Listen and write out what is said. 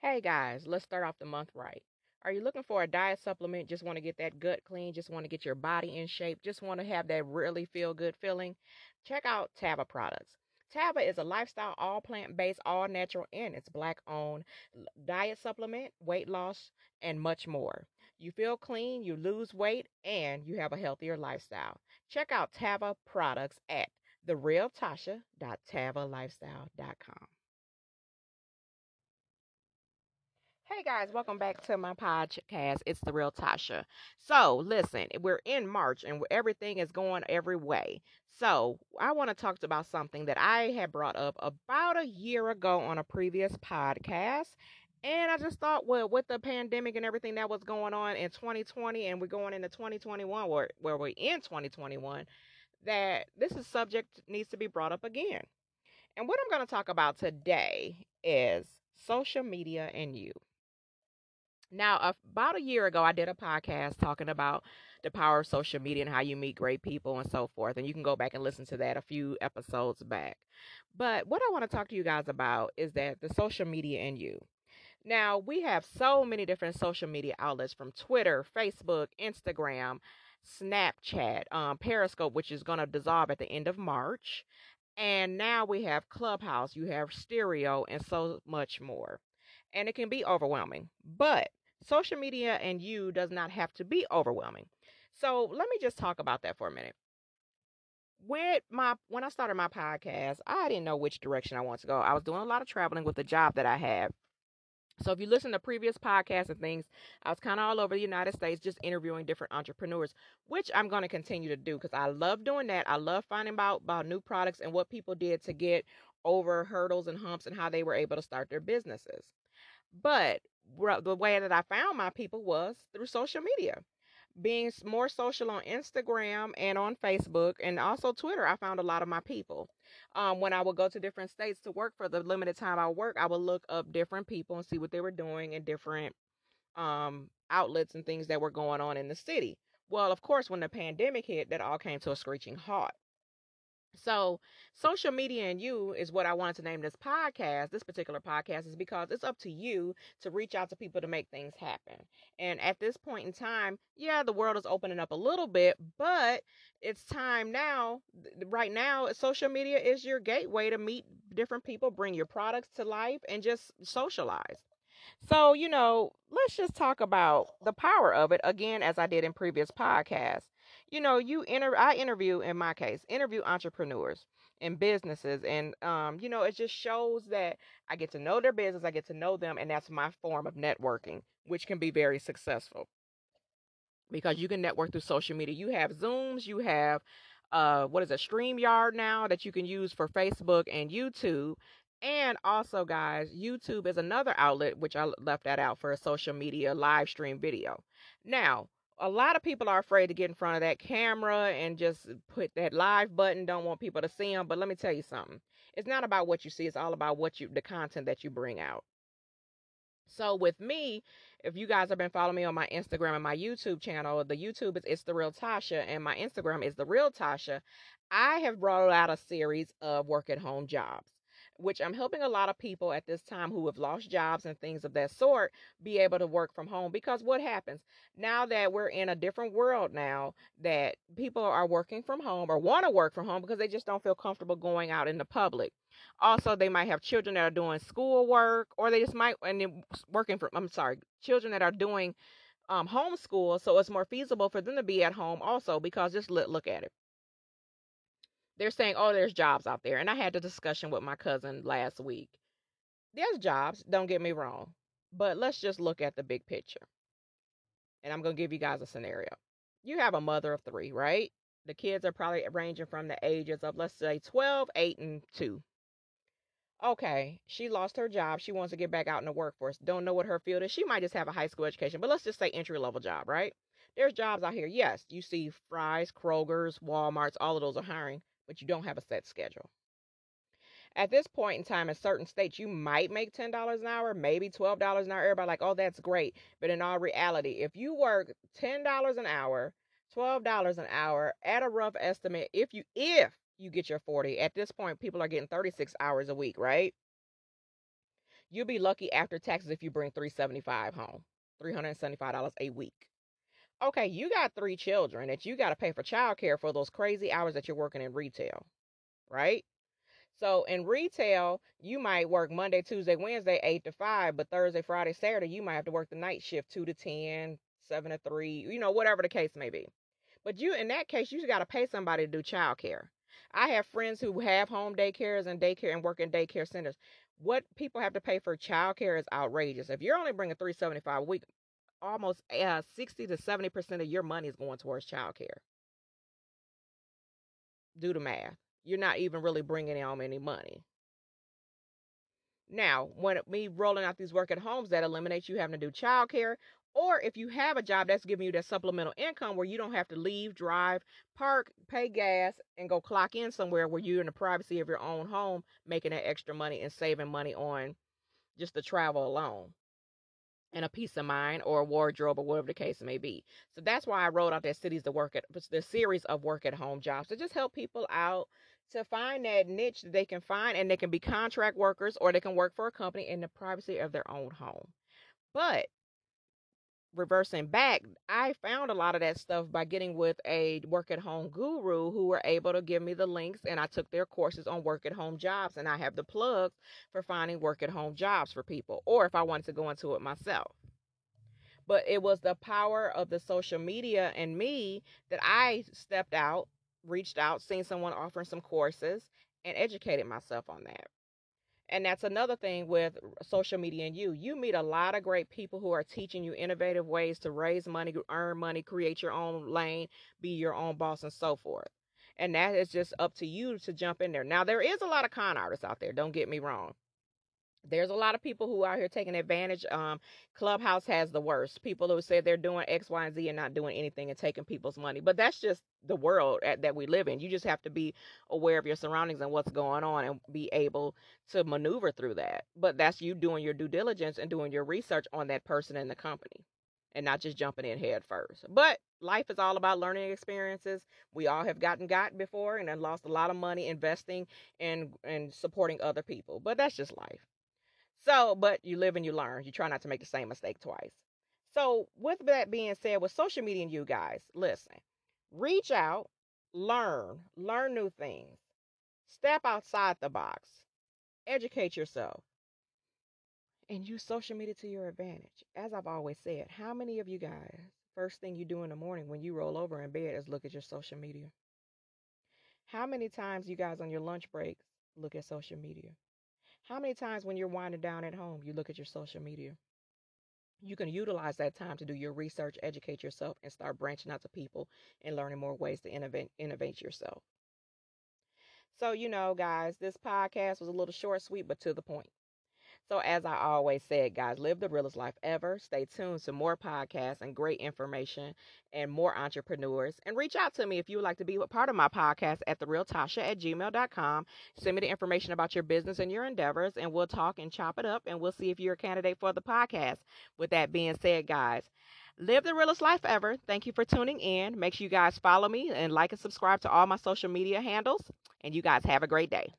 Hey guys, let's start off the month right. Are you looking for a diet supplement? Just want to get that gut clean, just want to get your body in shape, just want to have that really feel good feeling? Check out Tava products. Tava is a lifestyle, all plant based, all natural, and it's black owned diet supplement, weight loss, and much more. You feel clean, you lose weight, and you have a healthier lifestyle. Check out Tava products at therealtasha.tavalifestyle.com. Hey guys, welcome back to my podcast. It's the real Tasha. So, listen, we're in March and everything is going every way. So, I want to talk about something that I had brought up about a year ago on a previous podcast. And I just thought, well, with the pandemic and everything that was going on in 2020, and we're going into 2021, where, where we're in 2021, that this is subject needs to be brought up again. And what I'm going to talk about today is social media and you. Now, about a year ago, I did a podcast talking about the power of social media and how you meet great people and so forth. And you can go back and listen to that a few episodes back. But what I want to talk to you guys about is that the social media and you. Now, we have so many different social media outlets from Twitter, Facebook, Instagram, Snapchat, um, Periscope, which is going to dissolve at the end of March. And now we have Clubhouse, you have Stereo, and so much more. And it can be overwhelming. But social media and you does not have to be overwhelming. So let me just talk about that for a minute. With my when I started my podcast, I didn't know which direction I wanted to go. I was doing a lot of traveling with the job that I had. So if you listen to previous podcasts and things, I was kind of all over the United States just interviewing different entrepreneurs, which I'm going to continue to do because I love doing that. I love finding out about new products and what people did to get over hurdles and humps and how they were able to start their businesses. But the way that I found my people was through social media. Being more social on Instagram and on Facebook and also Twitter, I found a lot of my people. Um, when I would go to different states to work for the limited time I work, I would look up different people and see what they were doing in different um, outlets and things that were going on in the city. Well, of course, when the pandemic hit, that all came to a screeching halt. So, social media and you is what I wanted to name this podcast. This particular podcast is because it's up to you to reach out to people to make things happen. And at this point in time, yeah, the world is opening up a little bit, but it's time now. Right now, social media is your gateway to meet different people, bring your products to life, and just socialize. So, you know, let's just talk about the power of it again, as I did in previous podcasts you know, you inter I interview in my case, interview entrepreneurs and businesses and um, you know, it just shows that I get to know their business, I get to know them, and that's my form of networking, which can be very successful. Because you can network through social media. You have Zooms, you have uh what is it, StreamYard now that you can use for Facebook and YouTube. And also, guys, YouTube is another outlet which I left that out for a social media live stream video. Now, a lot of people are afraid to get in front of that camera and just uh, put that live button don't want people to see them but let me tell you something. It's not about what you see it's all about what you the content that you bring out. So with me if you guys have been following me on my instagram and my youtube channel the youtube is it's the real tasha and my instagram is the real tasha i have brought out a series of work at home jobs which I'm helping a lot of people at this time who have lost jobs and things of that sort be able to work from home. Because what happens now that we're in a different world now, that people are working from home or want to work from home because they just don't feel comfortable going out in the public. Also, they might have children that are doing school work or they just might and working from. I'm sorry, children that are doing um, homeschool, so it's more feasible for them to be at home also because just look, look at it they're saying, oh, there's jobs out there. And I had the discussion with my cousin last week. There's jobs, don't get me wrong. But let's just look at the big picture. And I'm going to give you guys a scenario. You have a mother of three, right? The kids are probably ranging from the ages of, let's say, 12, 8, and 2. Okay, she lost her job. She wants to get back out in the workforce. Don't know what her field is. She might just have a high school education, but let's just say entry level job, right? There's jobs out here. Yes, you see Fry's, Kroger's, Walmart's, all of those are hiring but you don't have a set schedule. At this point in time, in certain states, you might make $10 an hour, maybe $12 an hour. Everybody like, oh, that's great. But in all reality, if you work $10 an hour, $12 an hour at a rough estimate, if you if you get your 40, at this point, people are getting 36 hours a week, right? You'll be lucky after taxes if you bring 375 home. $375 a week. Okay, you got three children that you got to pay for childcare for those crazy hours that you're working in retail, right? So in retail, you might work Monday, Tuesday, Wednesday, 8 to 5, but Thursday, Friday, Saturday, you might have to work the night shift 2 to 10, 7 to 3, you know, whatever the case may be. But you, in that case, you got to pay somebody to do childcare. I have friends who have home daycares and daycare and work in daycare centers. What people have to pay for childcare is outrageous. If you're only bringing 375 a week, almost uh, 60 to 70 percent of your money is going towards childcare. Do the math. You're not even really bringing home any money. Now, when me rolling out these work at homes, that eliminates you having to do childcare. Or if you have a job that's giving you that supplemental income where you don't have to leave, drive, park, pay gas, and go clock in somewhere where you're in the privacy of your own home, making that extra money and saving money on just the travel alone and a peace of mind or a wardrobe or whatever the case may be. So that's why I wrote out that cities to work at the series of work at home jobs to just help people out to find that niche that they can find and they can be contract workers or they can work for a company in the privacy of their own home. But reversing back, I found a lot of that stuff by getting with a work at home guru who were able to give me the links and I took their courses on work at home jobs and I have the plugs for finding work at home jobs for people or if I wanted to go into it myself. But it was the power of the social media and me that I stepped out, reached out, seen someone offering some courses and educated myself on that. And that's another thing with social media and you. You meet a lot of great people who are teaching you innovative ways to raise money, earn money, create your own lane, be your own boss, and so forth. And that is just up to you to jump in there. Now, there is a lot of con artists out there, don't get me wrong there's a lot of people who are here taking advantage. Um, Clubhouse has the worst. People who say they're doing X, Y, and Z and not doing anything and taking people's money. But that's just the world at, that we live in. You just have to be aware of your surroundings and what's going on and be able to maneuver through that. But that's you doing your due diligence and doing your research on that person and the company and not just jumping in head first. But life is all about learning experiences. We all have gotten got before and then lost a lot of money investing and and supporting other people. But that's just life. So, but you live and you learn. You try not to make the same mistake twice. So, with that being said, with social media and you guys, listen, reach out, learn, learn new things, step outside the box, educate yourself, and use social media to your advantage. As I've always said, how many of you guys, first thing you do in the morning when you roll over in bed is look at your social media? How many times you guys on your lunch breaks look at social media? How many times when you're winding down at home, you look at your social media? You can utilize that time to do your research, educate yourself, and start branching out to people and learning more ways to innovate, innovate yourself. So, you know, guys, this podcast was a little short, sweet, but to the point. So, as I always said, guys, live the realest life ever. Stay tuned to more podcasts and great information and more entrepreneurs. And reach out to me if you would like to be a part of my podcast at therealtasha at gmail.com. Send me the information about your business and your endeavors, and we'll talk and chop it up, and we'll see if you're a candidate for the podcast. With that being said, guys, live the realest life ever. Thank you for tuning in. Make sure you guys follow me and like and subscribe to all my social media handles. And you guys have a great day.